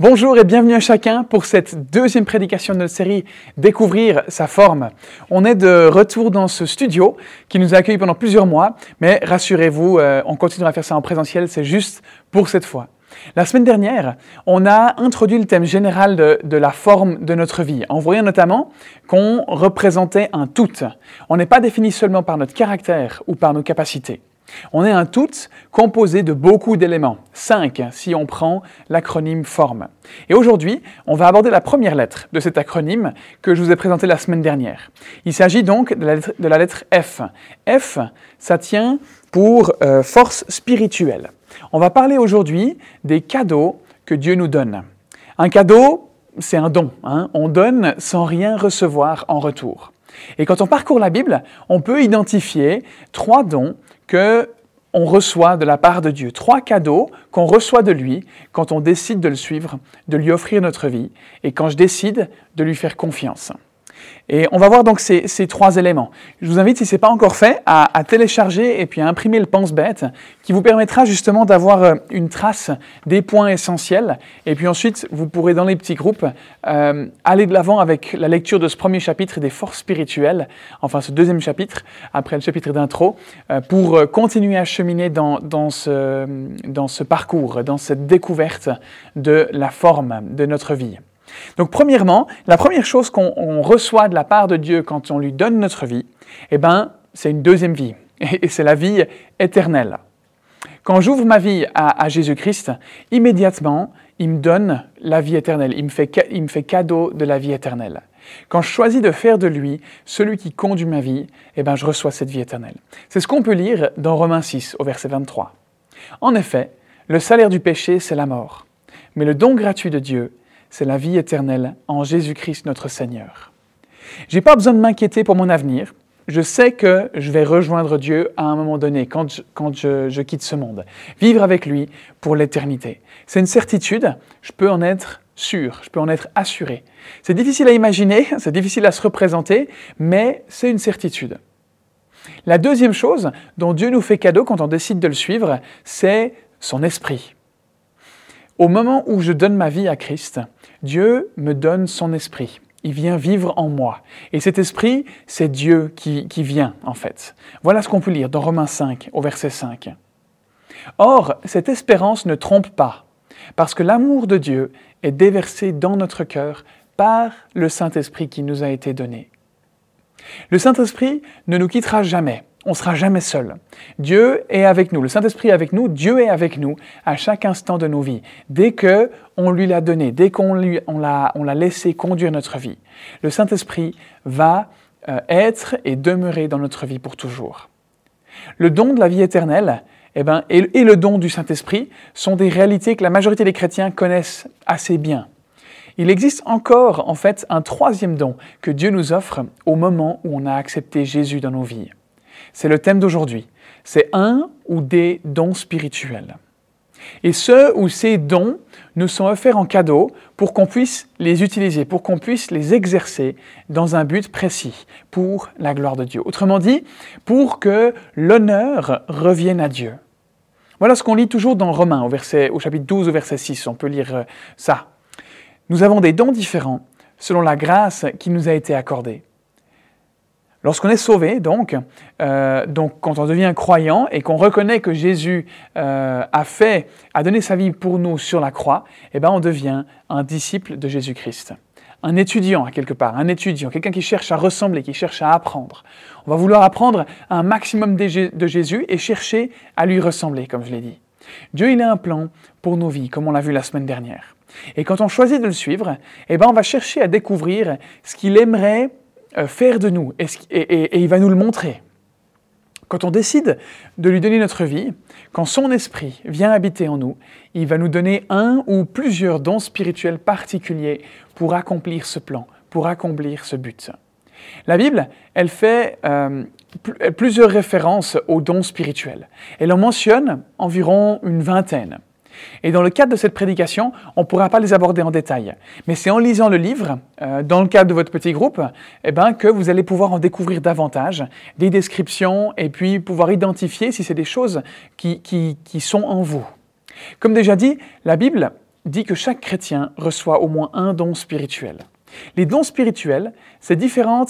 Bonjour et bienvenue à chacun pour cette deuxième prédication de notre série Découvrir sa forme. On est de retour dans ce studio qui nous a accueillis pendant plusieurs mois, mais rassurez-vous, euh, on continuera à faire ça en présentiel, c'est juste pour cette fois. La semaine dernière, on a introduit le thème général de, de la forme de notre vie, en voyant notamment qu'on représentait un tout. On n'est pas défini seulement par notre caractère ou par nos capacités. On est un tout composé de beaucoup d'éléments, cinq si on prend l'acronyme forme. Et aujourd'hui, on va aborder la première lettre de cet acronyme que je vous ai présenté la semaine dernière. Il s'agit donc de la, lettre, F. F, ça tient pour euh, force spirituelle. On va parler aujourd'hui des cadeaux que Dieu nous donne. Un cadeau, c'est un don. Hein. On donne sans rien recevoir en retour. Et quand on parcourt la Bible, on peut identifier trois dons que on reçoit de la part de Dieu. Trois cadeaux qu'on reçoit de lui quand on décide de le suivre, de lui offrir notre vie et quand je décide de lui faire confiance. Et on va voir donc ces, trois éléments. Je vous invite, si ce n'est pas encore fait, à, télécharger et puis à imprimer le pense-bête qui vous permettra justement d'avoir euh, une trace des points essentiels. Et puis ensuite, vous pourrez dans les petits groupes euh, aller de l'avant avec la lecture de ce premier chapitre des forces spirituelles, enfin ce deuxième chapitre, après le chapitre d'intro, euh, pour continuer à cheminer dans, ce parcours, dans cette découverte de la forme de notre vie. Donc premièrement, la première chose qu'on reçoit de la part de Dieu quand on lui donne notre vie, eh ben, c'est une deuxième vie, et c'est la vie éternelle. Quand j'ouvre ma vie à, Jésus-Christ, immédiatement, il me donne la vie éternelle, il me, fait, il me fait cadeau de la vie éternelle. Quand je choisis de faire de lui celui qui conduit ma vie, eh ben, je reçois cette vie éternelle. C'est ce qu'on peut lire dans Romains 6 au verset 23. En effet, le salaire du péché, c'est la mort. Mais le don gratuit de Dieu, c'est la vie éternelle en Jésus-Christ notre Seigneur. J'ai pas besoin de m'inquiéter pour mon avenir. Je sais que je vais rejoindre Dieu à un moment donné, quand je, quand je, quitte ce monde. Vivre avec lui pour l'éternité. C'est une certitude, je peux en être sûr, je peux en être assuré. C'est difficile à imaginer, c'est difficile à se représenter, mais c'est une certitude. La deuxième chose dont Dieu nous fait cadeau quand on décide de le suivre, c'est son esprit. Au moment où je donne ma vie à Christ, Dieu me donne son esprit. Il vient vivre en moi. Et cet esprit, c'est Dieu qui, vient, en fait. Voilà ce qu'on peut lire dans Romains 5, au verset 5. Or, cette espérance ne trompe pas, parce que l'amour de Dieu est déversé dans notre cœur par le Saint-Esprit qui nous a été donné. Le Saint-Esprit ne nous quittera jamais on ne sera jamais seul. Dieu est avec nous, le Saint-Esprit est avec nous, Dieu est avec nous à chaque instant de nos vies. Dès que on lui l'a donné, dès qu'on lui, l'a, laissé conduire notre vie, le Saint-Esprit va euh, être et demeurer dans notre vie pour toujours. Le don de la vie éternelle eh ben, et le don du Saint-Esprit sont des réalités que la majorité des chrétiens connaissent assez bien. Il existe encore en fait un troisième don que Dieu nous offre au moment où on a accepté Jésus dans nos vies. C'est le thème d'aujourd'hui. C'est un ou des dons spirituels. Et ceux ou ces dons nous sont offerts en cadeau pour qu'on puisse les utiliser, pour qu'on puisse les exercer dans un but précis, pour la gloire de Dieu. Autrement dit, pour que l'honneur revienne à Dieu. Voilà ce qu'on lit toujours dans Romains, au, verset, au chapitre 12, au verset 6. On peut lire euh, ça. Nous avons des dons différents selon la grâce qui nous a été accordée. Lorsqu'on est sauvé, donc, euh, donc, quand on devient croyant et qu'on reconnaît que Jésus euh, a fait, a donné sa vie pour nous sur la croix, eh ben, on devient un disciple de Jésus-Christ. Un étudiant, à quelque part, un étudiant, quelqu'un qui cherche à ressembler, qui cherche à apprendre. On va vouloir apprendre un maximum de Jésus et chercher à lui ressembler, comme je l'ai dit. Dieu, il a un plan pour nos vies, comme on l'a vu la semaine dernière. Et quand on choisit de le suivre, eh ben, on va chercher à découvrir ce qu'il aimerait faire de nous, et, il va nous le montrer. Quand on décide de lui donner notre vie, quand son esprit vient habiter en nous, il va nous donner un ou plusieurs dons spirituels particuliers pour accomplir ce plan, pour accomplir ce but. La Bible, elle fait euh, plusieurs références aux dons spirituels. Elle en mentionne environ une vingtaine. Et dans le cadre de cette prédication, on ne pourra pas les aborder en détail. Mais c'est en lisant le livre, euh, dans le cadre de votre petit groupe, eh ben, que vous allez pouvoir en découvrir davantage, des descriptions, et puis pouvoir identifier si c'est des choses qui, qui sont en vous. Comme déjà dit, la Bible dit que chaque chrétien reçoit au moins un don spirituel. Les dons spirituels, c'est différent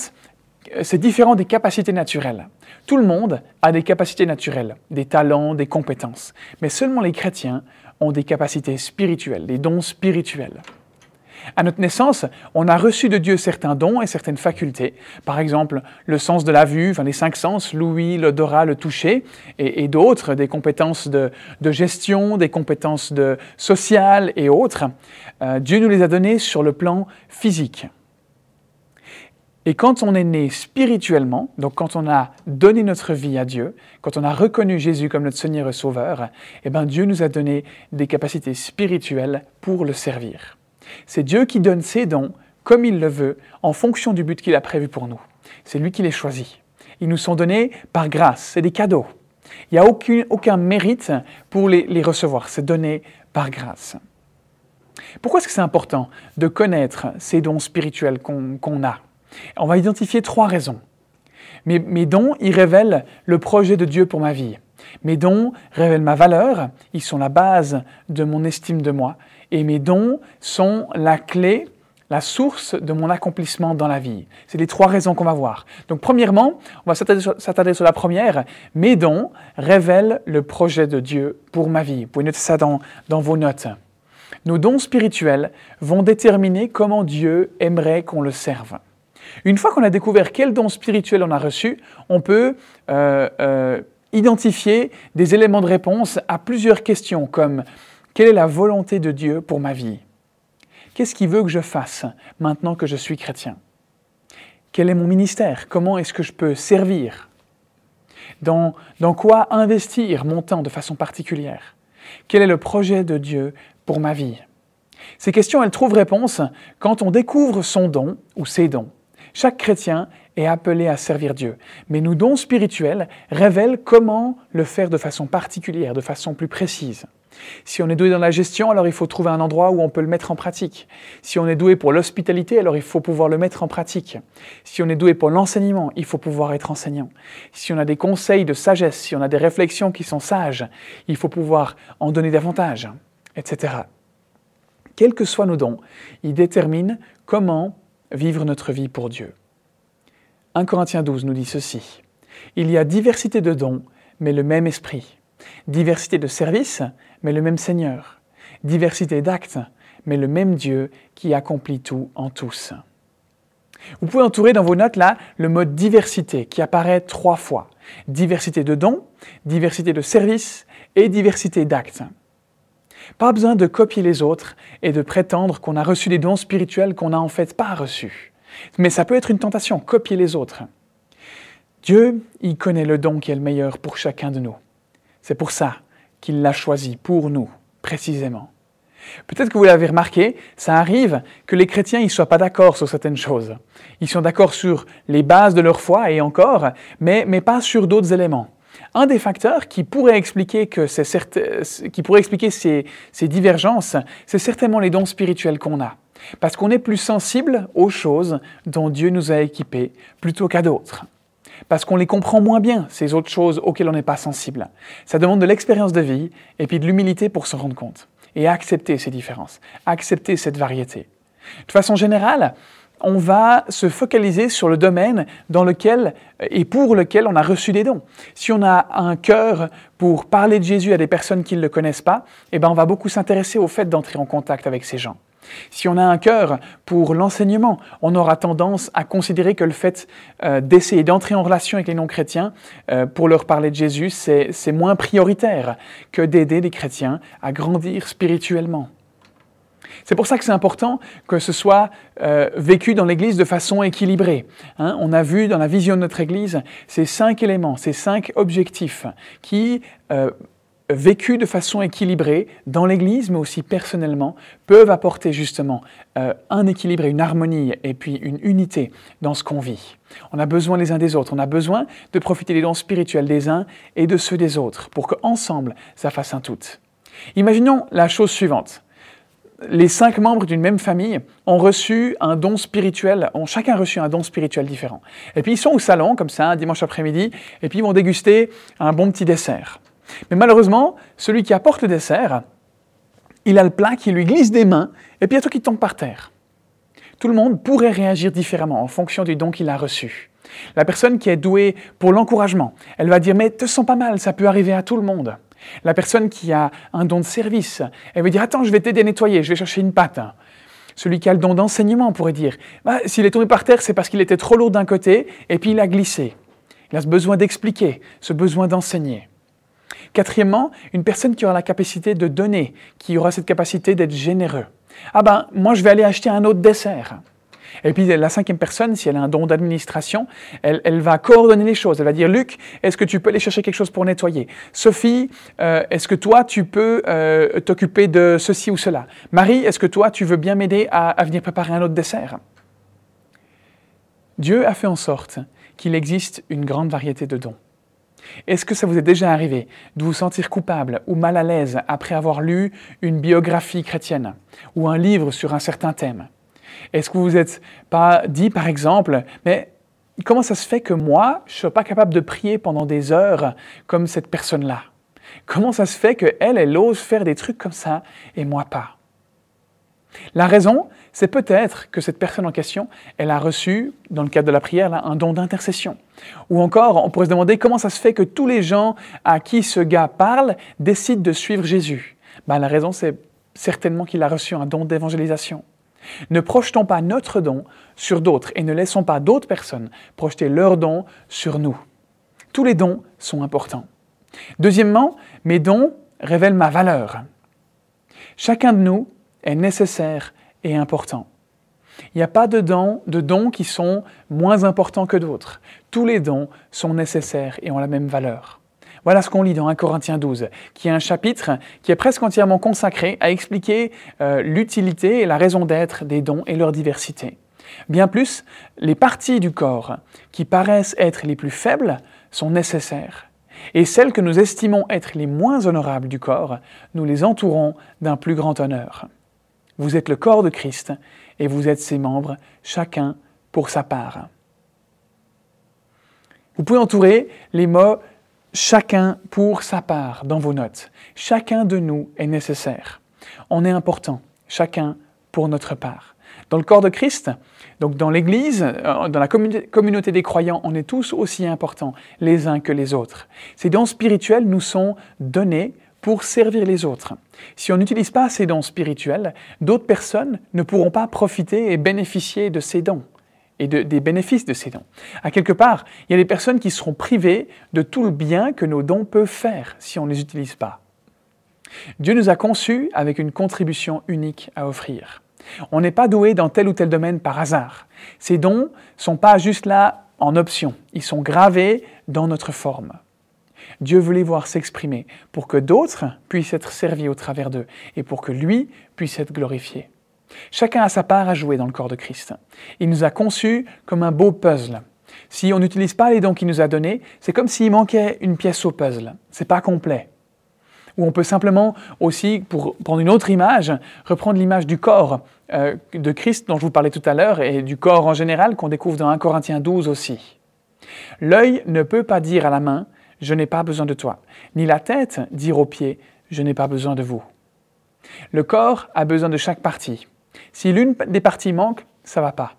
des capacités naturelles. Tout le monde a des capacités naturelles, des talents, des compétences, mais seulement les chrétiens ont des capacités spirituelles, des dons spirituels. À notre naissance, on a reçu de Dieu certains dons et certaines facultés. Par exemple, le sens de la vue, enfin les cinq sens, l'ouïe, l'odorat, le toucher, et, d'autres, des compétences de, gestion, des compétences de sociales et autres. Euh, Dieu nous les a donnés sur le plan physique. Et quand on est né spirituellement, donc quand on a donné notre vie à Dieu, quand on a reconnu Jésus comme notre Seigneur et Sauveur, eh ben Dieu nous a donné des capacités spirituelles pour le servir. C'est Dieu qui donne ses dons comme il le veut, en fonction du but qu'il a prévu pour nous. C'est lui qui les choisit. Ils nous sont donnés par grâce, c'est des cadeaux. Il n'y a aucun, mérite pour les, recevoir, c'est donné par grâce. Pourquoi est-ce que c'est important de connaître ces dons spirituels qu'on a? On va identifier trois raisons. Mes, dons, ils révèlent le projet de Dieu pour ma vie. Mes dons révèlent ma valeur, ils sont la base de mon estime de moi. Et mes dons sont la clé, la source de mon accomplissement dans la vie. C'est les trois raisons qu'on va voir. Donc premièrement, on va s'attarder sur la première. Mes dons révèlent le projet de Dieu pour ma vie. Vous pouvez noter ça dans vos notes. Nos dons spirituels vont déterminer comment Dieu aimerait qu'on le serve. Une fois qu'on a découvert quel don spirituel on a reçu, on peut euh, euh, identifier des éléments de réponse à plusieurs questions comme quelle est la volonté de Dieu pour ma vie? Qu'est-ce qu'il veut que je fasse maintenant que je suis chrétien? Quel est mon ministère? Comment est-ce que je peux servir? Dans, dans quoi investir mon temps de façon particulière? Quel est le projet de Dieu pour ma vie? Ces questions, elles trouvent réponse quand on découvre son don ou ses dons. Chaque chrétien est appelé à servir Dieu, mais nos dons spirituels révèlent comment le faire de façon particulière, de façon plus précise. Si on est doué dans la gestion, alors il faut trouver un endroit où on peut le mettre en pratique. Si on est doué pour l'hospitalité, alors il faut pouvoir le mettre en pratique. Si on est doué pour l'enseignement, il faut pouvoir être enseignant. Si on a des conseils de sagesse, si on a des réflexions qui sont sages, il faut pouvoir en donner davantage, etc. Quels que soient nos dons, ils déterminent comment vivre notre vie pour Dieu. 1 Corinthiens 12 nous dit ceci. Il y a diversité de dons, mais le même esprit. Diversité de services, mais le même Seigneur. Diversité d'actes, mais le même Dieu qui accomplit tout en tous. Vous pouvez entourer dans vos notes là le mot diversité qui apparaît trois fois. Diversité de dons, diversité de services et diversité d'actes. Pas besoin de copier les autres et de prétendre qu'on a reçu des dons spirituels qu'on n'a en fait pas reçus. Mais ça peut être une tentation, copier les autres. Dieu, il connaît le don qui est le meilleur pour chacun de nous. C'est pour ça qu'il l'a choisi pour nous, précisément. Peut-être que vous l'avez remarqué, ça arrive que les chrétiens ne soient pas d'accord sur certaines choses. Ils sont d'accord sur les bases de leur foi et encore, mais, mais pas sur d'autres éléments. Un des facteurs qui pourrait expliquer, que qui pourrait expliquer ces, ces divergences, c'est certainement les dons spirituels qu'on a. Parce qu'on est plus sensible aux choses dont Dieu nous a équipés plutôt qu'à d'autres. Parce qu'on les comprend moins bien, ces autres choses auxquelles on n'est pas sensible. Ça demande de l'expérience de vie et puis de l'humilité pour se rendre compte et accepter ces différences, accepter cette variété. De façon générale, on va se focaliser sur le domaine dans lequel et pour lequel on a reçu des dons. Si on a un cœur pour parler de Jésus à des personnes qui ne le connaissent pas, eh ben on va beaucoup s'intéresser au fait d'entrer en contact avec ces gens. Si on a un cœur pour l'enseignement, on aura tendance à considérer que le fait euh, d'essayer d'entrer en relation avec les non-chrétiens euh, pour leur parler de Jésus, c'est moins prioritaire que d'aider les chrétiens à grandir spirituellement. C'est pour ça que c'est important que ce soit euh, vécu dans l'Église de façon équilibrée. Hein. on a vu dans la vision de notre Église ces cinq éléments, ces cinq objectifs qui, euh, vécus de façon équilibrée dans l'Église, mais aussi personnellement, peuvent apporter justement euh, un équilibre et une harmonie et puis une unité dans ce qu'on vit. On a besoin les uns des autres, on a besoin de profiter des dons spirituels des uns et de ceux des autres pour qu'ensemble, ça fasse un tout. Imaginons la chose suivante. Les cinq membres d'une même famille ont reçu un don spirituel, ont chacun reçu un don spirituel différent. Et puis ils sont au salon, comme ça, un dimanche après-midi, et puis ils vont déguster un bon petit dessert. Mais malheureusement, celui qui apporte le dessert, il a le plat qui lui glisse des mains, et puis il y a tout qui tombe par terre. Tout le monde pourrait réagir différemment en fonction du don qu'il a reçu. La personne qui est douée pour l'encouragement, elle va dire Mais te sens pas mal, ça peut arriver à tout le monde. La personne qui a un don de service, elle va dire Attends, je vais t'aider à nettoyer, je vais chercher une pâte. Celui qui a le don d'enseignement pourrait dire bah, S'il est tombé par terre, c'est parce qu'il était trop lourd d'un côté et puis il a glissé. Il a ce besoin d'expliquer, ce besoin d'enseigner. Quatrièmement, une personne qui aura la capacité de donner, qui aura cette capacité d'être généreux. Ah ben, moi je vais aller acheter un autre dessert. Et puis la cinquième personne, si elle a un don d'administration, elle, va coordonner les choses. Elle va dire, Luc, est-ce que tu peux aller chercher quelque chose pour nettoyer? Sophie, euh, est-ce que toi, tu peux euh, t'occuper de ceci ou cela? Marie, est-ce que toi, tu veux bien m'aider à, à venir préparer un autre dessert? Dieu a fait en sorte qu'il existe une grande variété de dons. Est-ce que ça vous est déjà arrivé de vous sentir coupable ou mal à l'aise après avoir lu une biographie chrétienne ou un livre sur un certain thème? Est-ce que vous vous êtes pas dit, par exemple, mais comment ça se fait que moi, je ne suis pas capable de prier pendant des heures comme cette personne-là? Comment ça se fait qu'elle, elle ose faire des trucs comme ça et moi pas? La raison, c'est peut-être que cette personne en question, elle a reçu, dans le cadre de la prière, un don d'intercession. Ou encore, on pourrait se demander comment ça se fait que tous les gens à qui ce gars parle décident de suivre Jésus. Ben, la raison, c'est certainement qu'il a reçu un don d'évangélisation. Ne projetons pas notre don sur d'autres et ne laissons pas d'autres personnes projeter leur don sur nous. Tous les dons sont importants. Deuxièmement, mes dons révèlent ma valeur. Chacun de nous est nécessaire et important. Il n'y a pas de dons, de dons qui sont moins importants que d'autres. Tous les dons sont nécessaires et ont la même valeur. Voilà ce qu'on lit dans 1 Corinthiens 12, qui est un chapitre qui est presque entièrement consacré à expliquer euh, l'utilité et la raison d'être des dons et leur diversité. Bien plus, les parties du corps qui paraissent être les plus faibles sont nécessaires. Et celles que nous estimons être les moins honorables du corps, nous les entourons d'un plus grand honneur. Vous êtes le corps de Christ et vous êtes ses membres, chacun pour sa part. Vous pouvez entourer les mots chacun pour sa part dans vos notes. Chacun de nous est nécessaire. On est important, chacun pour notre part. Dans le corps de Christ, donc dans l'Église, euh, dans la communauté des croyants, on est tous aussi importants les uns que les autres. Ces dons spirituels nous sont donnés pour servir les autres. Si on n'utilise pas ces dons spirituels, d'autres personnes ne pourront pas profiter et bénéficier de ces dons et des bénéfices de ces dons. À quelque part, il y a des personnes qui seront privées de tout le bien que nos dons peuvent faire si on ne les utilise pas. Dieu nous a conçus avec une contribution unique à offrir. On n'est pas doué dans tel ou tel domaine par hasard. Ces dons sont pas juste là en option, ils sont gravés dans notre forme. Dieu veut les voir s'exprimer pour que d'autres puissent être servis au travers d'eux et pour que lui puisse être glorifié. Chacun a sa part à jouer dans le corps de Christ. Il nous a conçus comme un beau puzzle. Si on n'utilise pas les dons qu'il nous a donnés, c'est comme s'il manquait une pièce au puzzle. C'est pas complet. Ou on peut simplement aussi, pour prendre une autre image, reprendre l'image du corps euh, de Christ dont je vous parlais tout à l'heure et du corps en général qu'on découvre dans 1 Corinthiens 12 aussi. L'œil ne peut pas dire à la main je n'ai pas besoin de toi. Ni la tête dire aux pieds, je n'ai pas besoin de vous. Le corps a besoin de chaque partie. Si l'une des parties manque, ça ne va pas.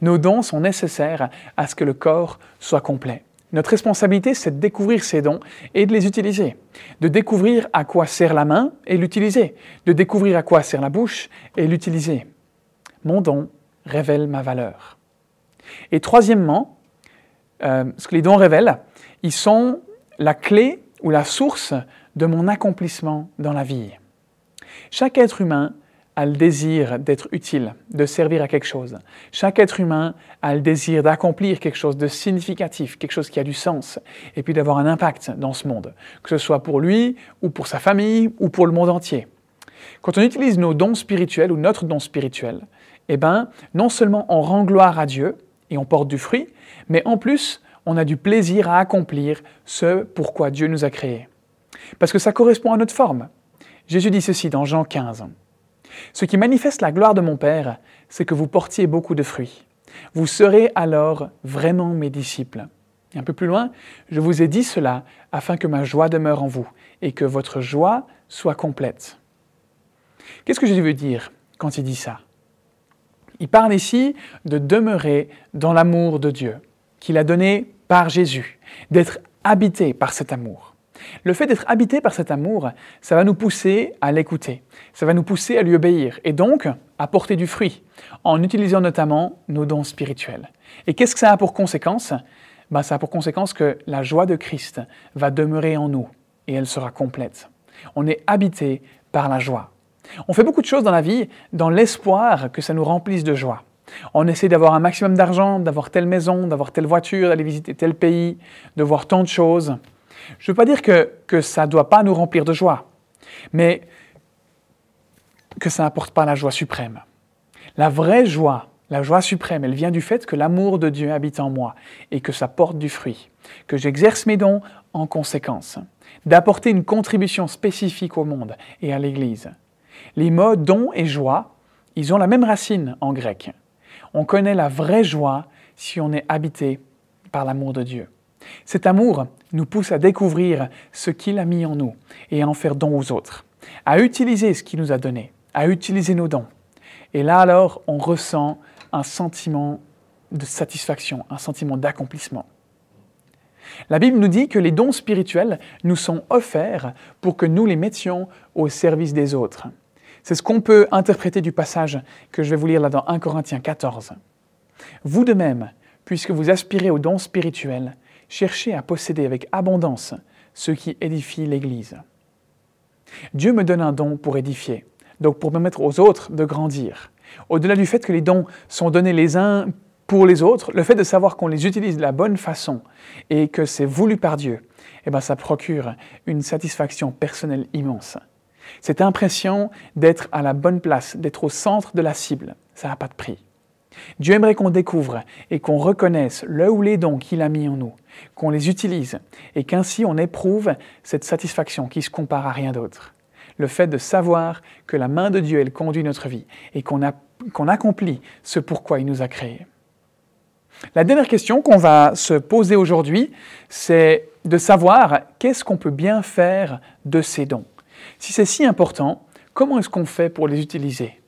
Nos dons sont nécessaires à ce que le corps soit complet. Notre responsabilité, c'est de découvrir ces dons et de les utiliser. De découvrir à quoi sert la main et l'utiliser. De découvrir à quoi sert la bouche et l'utiliser. Mon don révèle ma valeur. Et troisièmement, euh, ce que les dons révèlent, ils sont la clé ou la source de mon accomplissement dans la vie. Chaque être humain a le désir d'être utile, de servir à quelque chose. Chaque être humain a le désir d'accomplir quelque chose de significatif, quelque chose qui a du sens, et puis d'avoir un impact dans ce monde, que ce soit pour lui ou pour sa famille ou pour le monde entier. Quand on utilise nos dons spirituels ou notre don spirituel, eh ben, non seulement on rend gloire à Dieu et on porte du fruit, mais en plus, on a du plaisir à accomplir ce pourquoi Dieu nous a créés. Parce que ça correspond à notre forme. Jésus dit ceci dans Jean 15. Ce qui manifeste la gloire de mon Père, c'est que vous portiez beaucoup de fruits. Vous serez alors vraiment mes disciples. Et un peu plus loin, je vous ai dit cela afin que ma joie demeure en vous et que votre joie soit complète. Qu'est-ce que Jésus veut dire quand il dit ça? Il parle ici de demeurer dans l'amour de Dieu, qu'il a donné par Jésus, d'être habité par cet amour. Le fait d'être habité par cet amour, ça va nous pousser à l'écouter, ça va nous pousser à lui obéir et donc à porter du fruit, en utilisant notamment nos dons spirituels. Et qu'est-ce que ça a pour conséquence? Ben, Ça a pour conséquence que la joie de Christ va demeurer en nous et elle sera complète. On est habité par la joie. On fait beaucoup de choses dans la vie dans l'espoir que ça nous remplisse de joie. On essaie d'avoir un maximum d'argent, d'avoir telle maison, d'avoir telle voiture, d'aller visiter tel pays, de voir tant de choses. Je ne veux pas dire que, que ça ne doit pas nous remplir de joie, mais que ça n'apporte pas la joie suprême. La vraie joie, la joie suprême, elle vient du fait que l'amour de Dieu habite en moi et que ça porte du fruit, que j'exerce mes dons en conséquence, d'apporter une contribution spécifique au monde et à l'Église. Les mots don et joie, ils ont la même racine en grec. On connaît la vraie joie si on est habité par l'amour de Dieu. Cet amour nous pousse à découvrir ce qu'il a mis en nous et à en faire don aux autres, à utiliser ce qu'il nous a donné, à utiliser nos dons. Et là alors, on ressent un sentiment de satisfaction, un sentiment d'accomplissement. La Bible nous dit que les dons spirituels nous sont offerts pour que nous les mettions au service des autres. C'est ce qu'on peut interpréter du passage que je vais vous lire là dans 1 Corinthiens 14. Vous de même, puisque vous aspirez aux dons spirituels, cherchez à posséder avec abondance ce qui édifie l'Église. Dieu me donne un don pour édifier, donc pour permettre aux autres de grandir. Au-delà du fait que les dons sont donnés les uns pour les autres, le fait de savoir qu'on les utilise de la bonne façon et que c'est voulu par Dieu, eh ben, ça procure une satisfaction personnelle immense. Cette impression d'être à la bonne place, d'être au centre de la cible, ça n'a pas de prix. Dieu aimerait qu'on découvre et qu'on reconnaisse le ou les dons qu'il a mis en nous, qu'on les utilise et qu'ainsi on éprouve cette satisfaction qui se compare à rien d'autre. Le fait de savoir que la main de Dieu, elle conduit notre vie et qu'on accomplit ce pourquoi il nous a créés. La dernière question qu'on va se poser aujourd'hui, c'est de savoir qu'est-ce qu'on peut bien faire de ces dons. Si c'est si important, comment est-ce qu'on fait pour les utiliser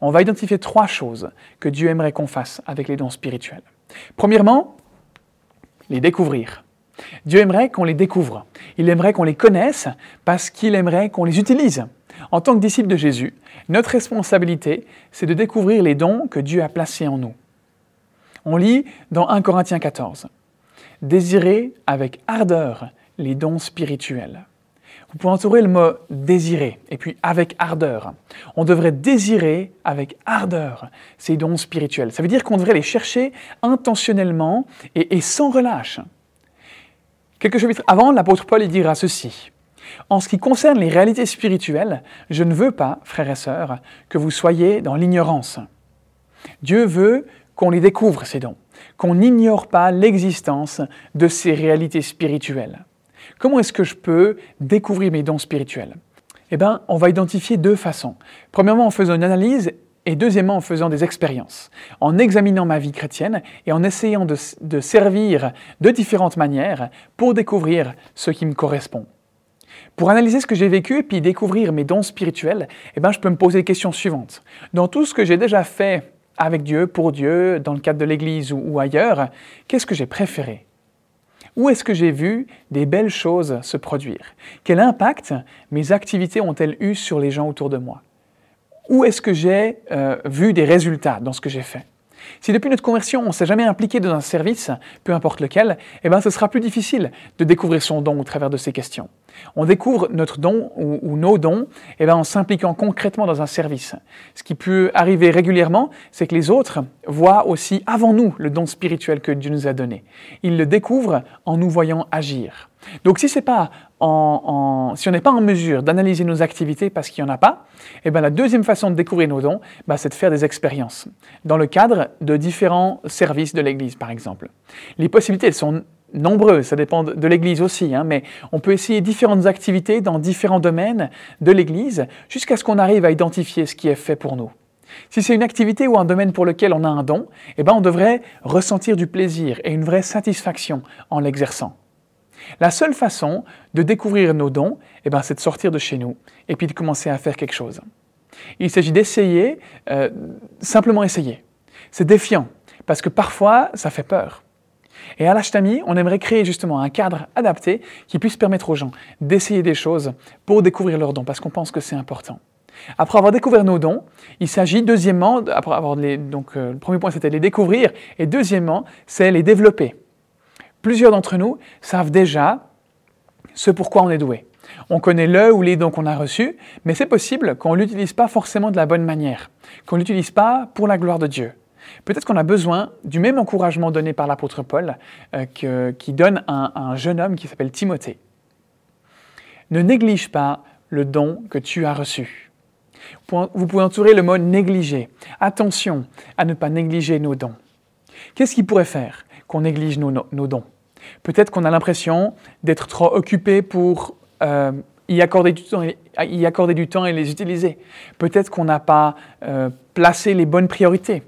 On va identifier trois choses que Dieu aimerait qu'on fasse avec les dons spirituels. Premièrement, les découvrir. Dieu aimerait qu'on les découvre. Il aimerait qu'on les connaisse parce qu'il aimerait qu'on les utilise. En tant que disciples de Jésus, notre responsabilité, c'est de découvrir les dons que Dieu a placés en nous. On lit dans 1 Corinthiens 14, Désirez avec ardeur les dons spirituels. Vous pouvez entourer le mot désirer et puis avec ardeur. On devrait désirer avec ardeur ces dons spirituels. Ça veut dire qu'on devrait les chercher intentionnellement et, sans relâche. Quelques chapitres avant, l'apôtre Paul y dira ceci. En ce qui concerne les réalités spirituelles, je ne veux pas, frères et sœurs, que vous soyez dans l'ignorance. Dieu veut qu'on les découvre, ces dons, qu'on n'ignore pas l'existence de ces réalités spirituelles. Comment est-ce que je peux découvrir mes dons spirituels? Eh bien, on va identifier deux façons. Premièrement, en faisant une analyse et deuxièmement, en faisant des expériences, en examinant ma vie chrétienne et en essayant de, servir de différentes manières pour découvrir ce qui me correspond. Pour analyser ce que j'ai vécu et puis découvrir mes dons spirituels, eh ben, je peux me poser les questions suivantes. Dans tout ce que j'ai déjà fait avec Dieu, pour Dieu, dans le cadre de l'Église ou ailleurs, qu'est-ce que j'ai préféré? Où est-ce que j'ai vu des belles choses se produire? Quel impact mes activités ont-elles eu sur les gens autour de moi? Où est-ce que j'ai euh, vu des résultats dans ce que j'ai fait? Si depuis notre conversion, on s'est jamais impliqué dans un service, peu importe lequel, eh ben, ce sera plus difficile de découvrir son don au travers de ces questions. On découvre notre don ou, nos dons eh ben, en s'impliquant concrètement dans un service. Ce qui peut arriver régulièrement, c'est que les autres voient aussi avant nous le don spirituel que Dieu nous a donné. Ils le découvrent en nous voyant agir. Donc si, on n'est pas en mesure d'analyser nos activités parce qu'il n'y en a pas, eh ben, la deuxième façon de découvrir nos dons, bah, c'est de faire des expériences dans le cadre de différents services de l'Église, par exemple. Les possibilités sont nombreux, ça dépend de l'Église aussi, hein, mais on peut essayer différentes activités dans différents domaines de l'Église jusqu'à ce qu'on arrive à identifier ce qui est fait pour nous. Si c'est une activité ou un domaine pour lequel on a un don, eh ben on devrait ressentir du plaisir et une vraie satisfaction en l'exerçant. La seule façon de découvrir nos dons, eh ben, c'est de sortir de chez nous et puis de commencer à faire quelque chose. Il s'agit d'essayer, euh, simplement essayer. C'est défiant, parce que parfois, ça fait peur. Et à l'Ashtami, on aimerait créer justement un cadre adapté qui puisse permettre aux gens d'essayer des choses pour découvrir leurs dons, parce qu'on pense que c'est important. Après avoir découvert nos dons, il s'agit deuxièmement, après avoir les, donc euh, le premier point c'était les découvrir, et deuxièmement, c'est les développer. Plusieurs d'entre nous savent déjà ce pourquoi on est doué. On connaît le ou les dons qu'on a reçus, mais c'est possible qu'on ne l'utilise pas forcément de la bonne manière, qu'on ne l'utilise pas pour la gloire de Dieu. Peut-être qu'on a besoin du même encouragement donné par l'apôtre Paul euh, qui donne à un jeune homme qui s'appelle Timothée. Ne néglige pas le don que tu as reçu. Vous pouvez entourer le mot négliger. Attention à ne pas négliger nos dons. Qu'est-ce qui pourrait faire qu'on néglige nos, dons? Peut-être qu'on a l'impression d'être trop occupé pour euh, y, accorder du temps, et les utiliser. Peut-être qu'on n'a pas euh, placé les bonnes priorités.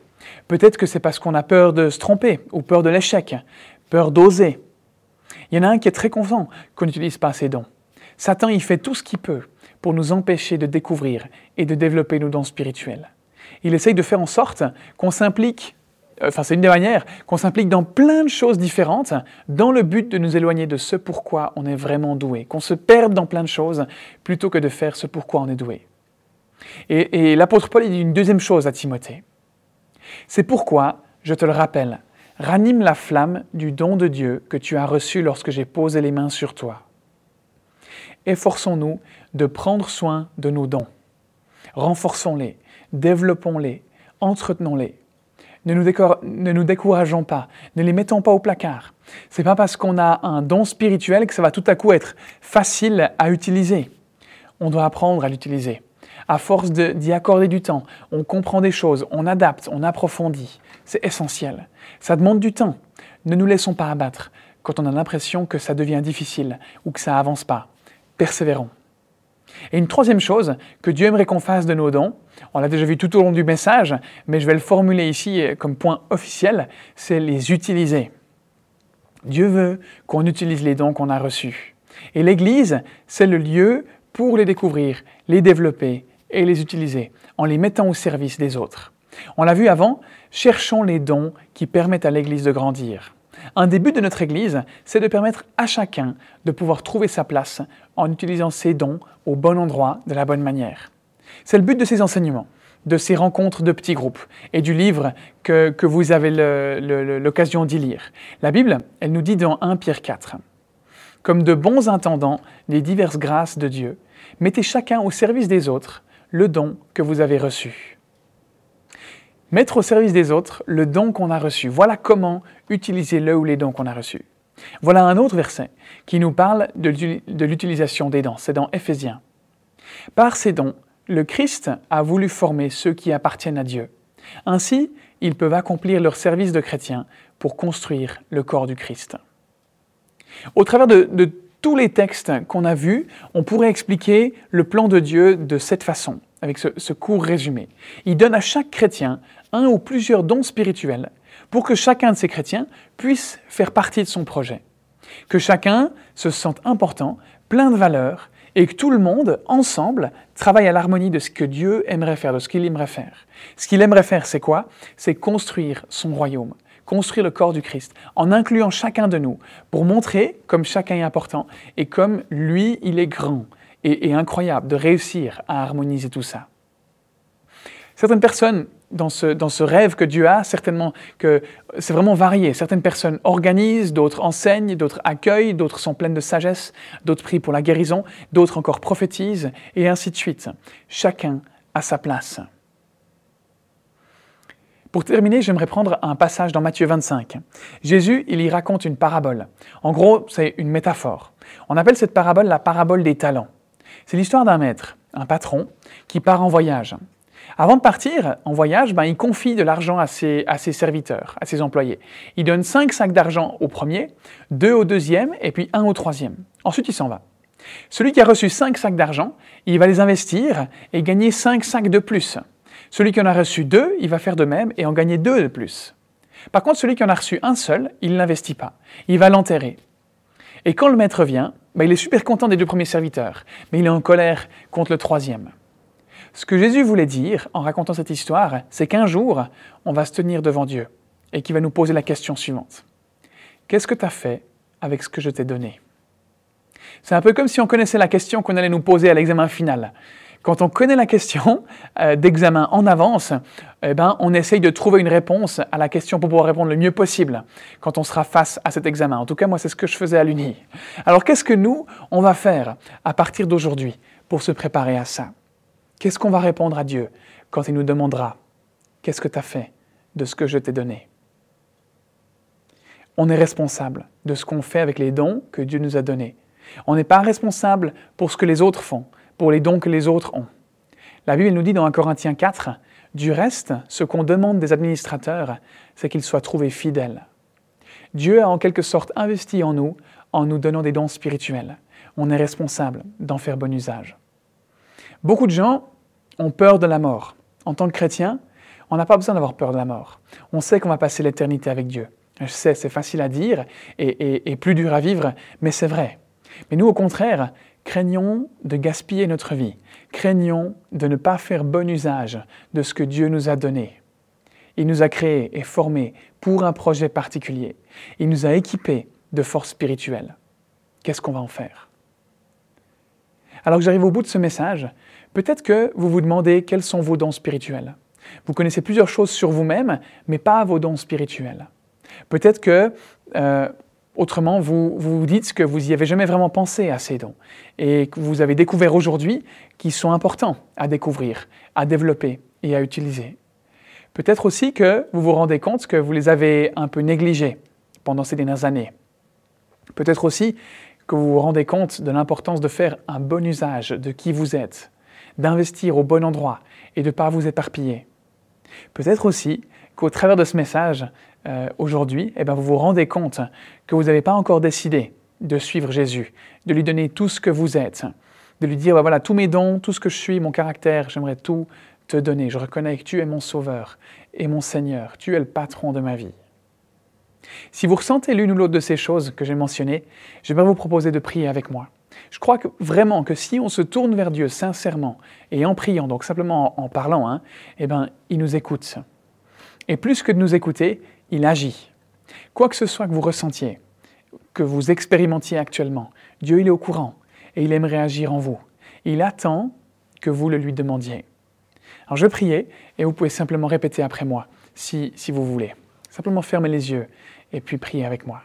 Peut-être que c'est parce qu'on a peur de se tromper ou peur de l'échec, peur d'oser. Il y en a un qui est très content qu'on n'utilise pas ses dons. Satan, il fait tout ce qu'il peut pour nous empêcher de découvrir et de développer nos dons spirituels. Il essaye de faire en sorte qu'on s'implique, enfin c'est une des manières, qu'on s'implique dans plein de choses différentes dans le but de nous éloigner de ce pourquoi on est vraiment doué, qu'on se perde dans plein de choses plutôt que de faire ce pourquoi on est doué. Et, et l'apôtre Paul dit une deuxième chose à Timothée. C'est pourquoi, je te le rappelle, ranime la flamme du don de Dieu que tu as reçu lorsque j'ai posé les mains sur toi. Efforçons-nous de prendre soin de nos dons. Renforçons-les, développons-les, entretenons-les. Ne nous, décourageons pas, ne les mettons pas au placard. C'est pas parce qu'on a un don spirituel que ça va tout à coup être facile à utiliser. On doit apprendre à l'utiliser à force d'y accorder du temps, on comprend des choses, on adapte, on approfondit. C'est essentiel. Ça demande du temps. Ne nous laissons pas abattre quand on a l'impression que ça devient difficile ou que ça avance pas. Persévérons. Et une troisième chose que Dieu aimerait qu'on fasse de nos dons, on l'a déjà vu tout au long du message, mais je vais le formuler ici comme point officiel, c'est les utiliser. Dieu veut qu'on utilise les dons qu'on a reçus. Et l'Église, c'est le lieu pour les découvrir, les développer et les utiliser en les mettant au service des autres. On l'a vu avant, cherchons les dons qui permettent à l'Église de grandir. Un des buts de notre Église, c'est de permettre à chacun de pouvoir trouver sa place en utilisant ses dons au bon endroit, de la bonne manière. C'est le but de ces enseignements, de ces rencontres de petits groupes et du livre que, vous avez l'occasion d'y lire. La Bible, elle nous dit dans 1 Pierre 4, Comme de bons intendants des diverses grâces de Dieu, mettez chacun au service des autres le don que vous avez reçu. Mettre au service des autres le don qu'on a reçu. Voilà comment utiliser le ou les dons qu'on a reçus. Voilà un autre verset qui nous parle de l'utilisation des dons. C'est dans Éphésiens. Par ces dons, le Christ a voulu former ceux qui appartiennent à Dieu. Ainsi, ils peuvent accomplir leur service de chrétien pour construire le corps du Christ. Au travers de, de tous les textes qu'on a vus, on pourrait expliquer le plan de Dieu de cette façon, avec ce, court résumé. Il donne à chaque chrétien un ou plusieurs dons spirituels pour que chacun de ces chrétiens puisse faire partie de son projet. Que chacun se sente important, plein de valeur, et que tout le monde, ensemble, travaille à l'harmonie de ce que Dieu aimerait faire, de ce qu'il aimerait faire. Ce qu'il aimerait faire, c'est quoi? C'est construire son royaume construire le corps du Christ, en incluant chacun de nous, pour montrer comme chacun est important et comme lui, il est grand et, incroyable de réussir à harmoniser tout ça. Certaines personnes, dans ce, dans ce rêve que Dieu a, certainement que c'est vraiment varié. Certaines personnes organisent, d'autres enseignent, d'autres accueillent, d'autres sont pleines de sagesse, d'autres prient pour la guérison, d'autres encore prophétisent, et ainsi de suite. Chacun a sa place. Pour terminer, j'aimerais prendre un passage dans Matthieu 25. Jésus, il y raconte une parabole. En gros, c'est une métaphore. On appelle cette parabole la parabole des talents. C'est l'histoire d'un maître, un patron, qui part en voyage. Avant de partir en voyage, ben, il confie de l'argent à ses, à ses serviteurs, à ses employés. Il donne 5 sacs d'argent au premier, 2 au deuxième et puis 1 au troisième. Ensuite, il s'en va. Celui qui a reçu 5 sacs d'argent, il va les investir et gagner 5 sacs de plus. Celui qui en a reçu 2, il va faire de même et en gagner 2 de plus. Par contre, celui qui en a reçu un seul, il ne l'investit pas. Il va l'enterrer. Et quand le maître vient, ben, il est super content des deux premiers serviteurs, mais il est en colère contre le troisième. Ce que Jésus voulait dire en racontant cette histoire, c'est qu'un jour, on va se tenir devant Dieu et qu'il va nous poser la question suivante. Qu'est-ce que tu as fait avec ce que je t'ai donné? C'est un peu comme si on connaissait la question qu'on allait nous poser à l'examen final. Quand on connaît la question euh, d'examen en avance, eh ben, on essaye de trouver une réponse à la question pour pouvoir répondre le mieux possible quand on sera face à cet examen. En tout cas, moi, c'est ce que je faisais à l'Uni. Alors, qu'est-ce que nous, on va faire à partir d'aujourd'hui pour se préparer à ça? Qu'est-ce qu'on va répondre à Dieu quand il nous demandera Qu'est-ce que tu as fait de ce que je t'ai donné? On est responsable de ce qu'on fait avec les dons que Dieu nous a donnés. On n'est pas responsable pour ce que les autres font, pour les dons que les autres ont. La Bible nous dit dans 1 Corinthiens 4, du reste, ce qu'on demande des administrateurs, c'est qu'ils soient trouvés fidèles. Dieu a en quelque sorte investi en nous en nous donnant des dons spirituels. On est responsable d'en faire bon usage. Beaucoup de gens ont peur de la mort. En tant que chrétien, on n'a pas besoin d'avoir peur de la mort. On sait qu'on va passer l'éternité avec Dieu. Je sais, c'est facile à dire et, plus dur à vivre, mais c'est vrai. Mais nous, au contraire, craignons de gaspiller notre vie. Craignons de ne pas faire bon usage de ce que Dieu nous a donné. Il nous a créés et formés pour un projet particulier. Il nous a équipés de force spirituelle. Qu'est-ce qu'on va en faire? Alors que j'arrive au bout de ce message, peut-être que vous vous demandez quels sont vos dons spirituels. Vous connaissez plusieurs choses sur vous-même, mais pas vos dons spirituels. Peut-être que, euh, autrement, vous, vous dites que vous n'y avez jamais vraiment pensé à ces dons et que vous avez découvert aujourd'hui qu'ils sont importants à découvrir, à développer et à utiliser. Peut-être aussi que vous vous rendez compte que vous les avez un peu négligés pendant ces dernières années. Peut-être aussi que vous vous rendez compte de l'importance de faire un bon usage de qui vous êtes, d'investir au bon endroit et de ne pas vous éparpiller. Peut-être aussi qu'au travers de ce message, euh, aujourd'hui, eh ben, vous vous rendez compte que vous n'avez pas encore décidé de suivre Jésus, de lui donner tout ce que vous êtes, de lui dire, bah, voilà, tous mes dons, tout ce que je suis, mon caractère, j'aimerais tout te donner. Je reconnais que tu es mon Sauveur et mon Seigneur, tu es le patron de ma vie. Si vous ressentez l'une ou l'autre de ces choses que j'ai mentionnées, je vais vous proposer de prier avec moi. Je crois vraiment que si on se tourne vers Dieu sincèrement et en priant, donc simplement en, parlant, hein, eh ben, il nous écoute. Et plus que de nous écouter, il agit. Quoi que ce soit que vous ressentiez, que vous expérimentiez actuellement, Dieu il est au courant et il aimerait agir en vous. Il attend que vous le lui demandiez. Alors je vais prier et vous pouvez simplement répéter après moi si, si vous voulez. Simplement fermez les yeux et puis priez avec moi.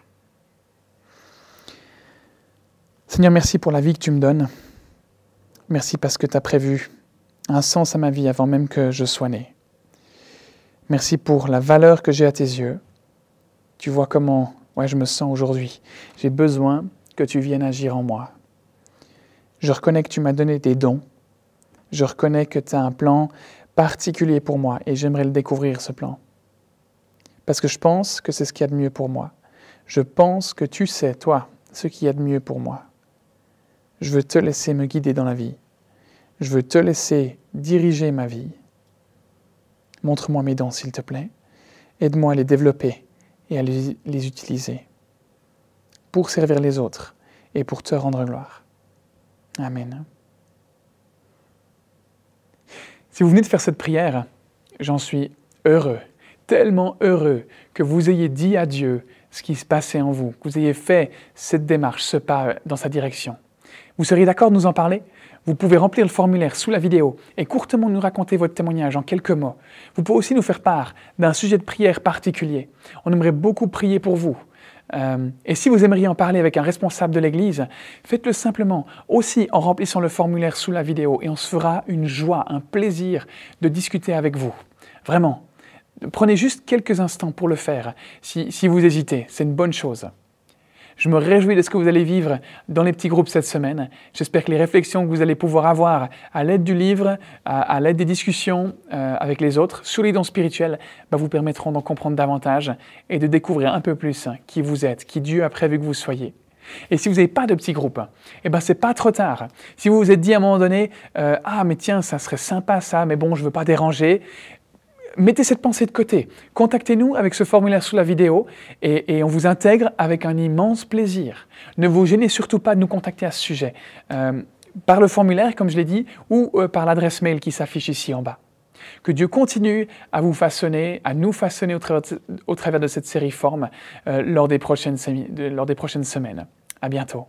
Seigneur, merci pour la vie que tu me donnes. Merci parce que tu as prévu un sens à ma vie avant même que je sois né. Merci pour la valeur que j'ai à tes yeux. Tu vois comment ouais, je me sens aujourd'hui. J'ai besoin que tu viennes agir en moi. Je reconnais que tu m'as donné des dons. Je reconnais que tu as un plan particulier pour moi et j'aimerais le découvrir, ce plan parce que je pense que c'est ce qu'il y a de mieux pour moi. Je pense que tu sais, toi, ce qu'il y a de mieux pour moi. Je veux te laisser me guider dans la vie. Je veux te laisser diriger ma vie. Montre-moi mes dons, s'il te plaît. Aide-moi à les développer et à les, les, utiliser pour servir les autres et pour te rendre gloire. Amen. Si vous venez de faire cette prière, j'en suis heureux tellement heureux que vous ayez dit à Dieu ce qui se passait en vous, que vous ayez fait cette démarche, ce pas dans sa direction. Vous seriez d'accord de nous en parler? Vous pouvez remplir le formulaire sous la vidéo et courtement nous raconter votre témoignage en quelques mots. Vous pouvez aussi nous faire part d'un sujet de prière particulier. On aimerait beaucoup prier pour vous. Euh, et si vous aimeriez en parler avec un responsable de l'Église, faites-le simplement aussi en remplissant le formulaire sous la vidéo et on se fera une joie, un plaisir de discuter avec vous. Vraiment, Prenez juste quelques instants pour le faire, si, vous hésitez, c'est une bonne chose. Je me réjouis de ce que vous allez vivre dans les petits groupes cette semaine. J'espère que les réflexions que vous allez pouvoir avoir à l'aide du livre, à, l'aide des discussions euh, avec les autres sur les dons spirituels, bah, vous permettront d'en comprendre davantage et de découvrir un peu plus qui vous êtes, qui Dieu a prévu que vous soyez. Et si vous n'avez pas de petit groupe, eh ben c'est pas trop tard. Si vous vous êtes dit à un moment donné, euh, ah mais tiens, ça serait sympa ça, mais bon, je veux pas déranger. Mettez cette pensée de côté. Contactez-nous avec ce formulaire sous la vidéo et, on vous intègre avec un immense plaisir. Ne vous gênez surtout pas de nous contacter à ce sujet. Euh, par le formulaire, comme je l'ai dit, ou euh, par l'adresse mail qui s'affiche ici en bas. Que Dieu continue à vous façonner, à nous façonner au travers de, cette série Forme lors, des prochaines, lors des prochaines semaines. À bientôt.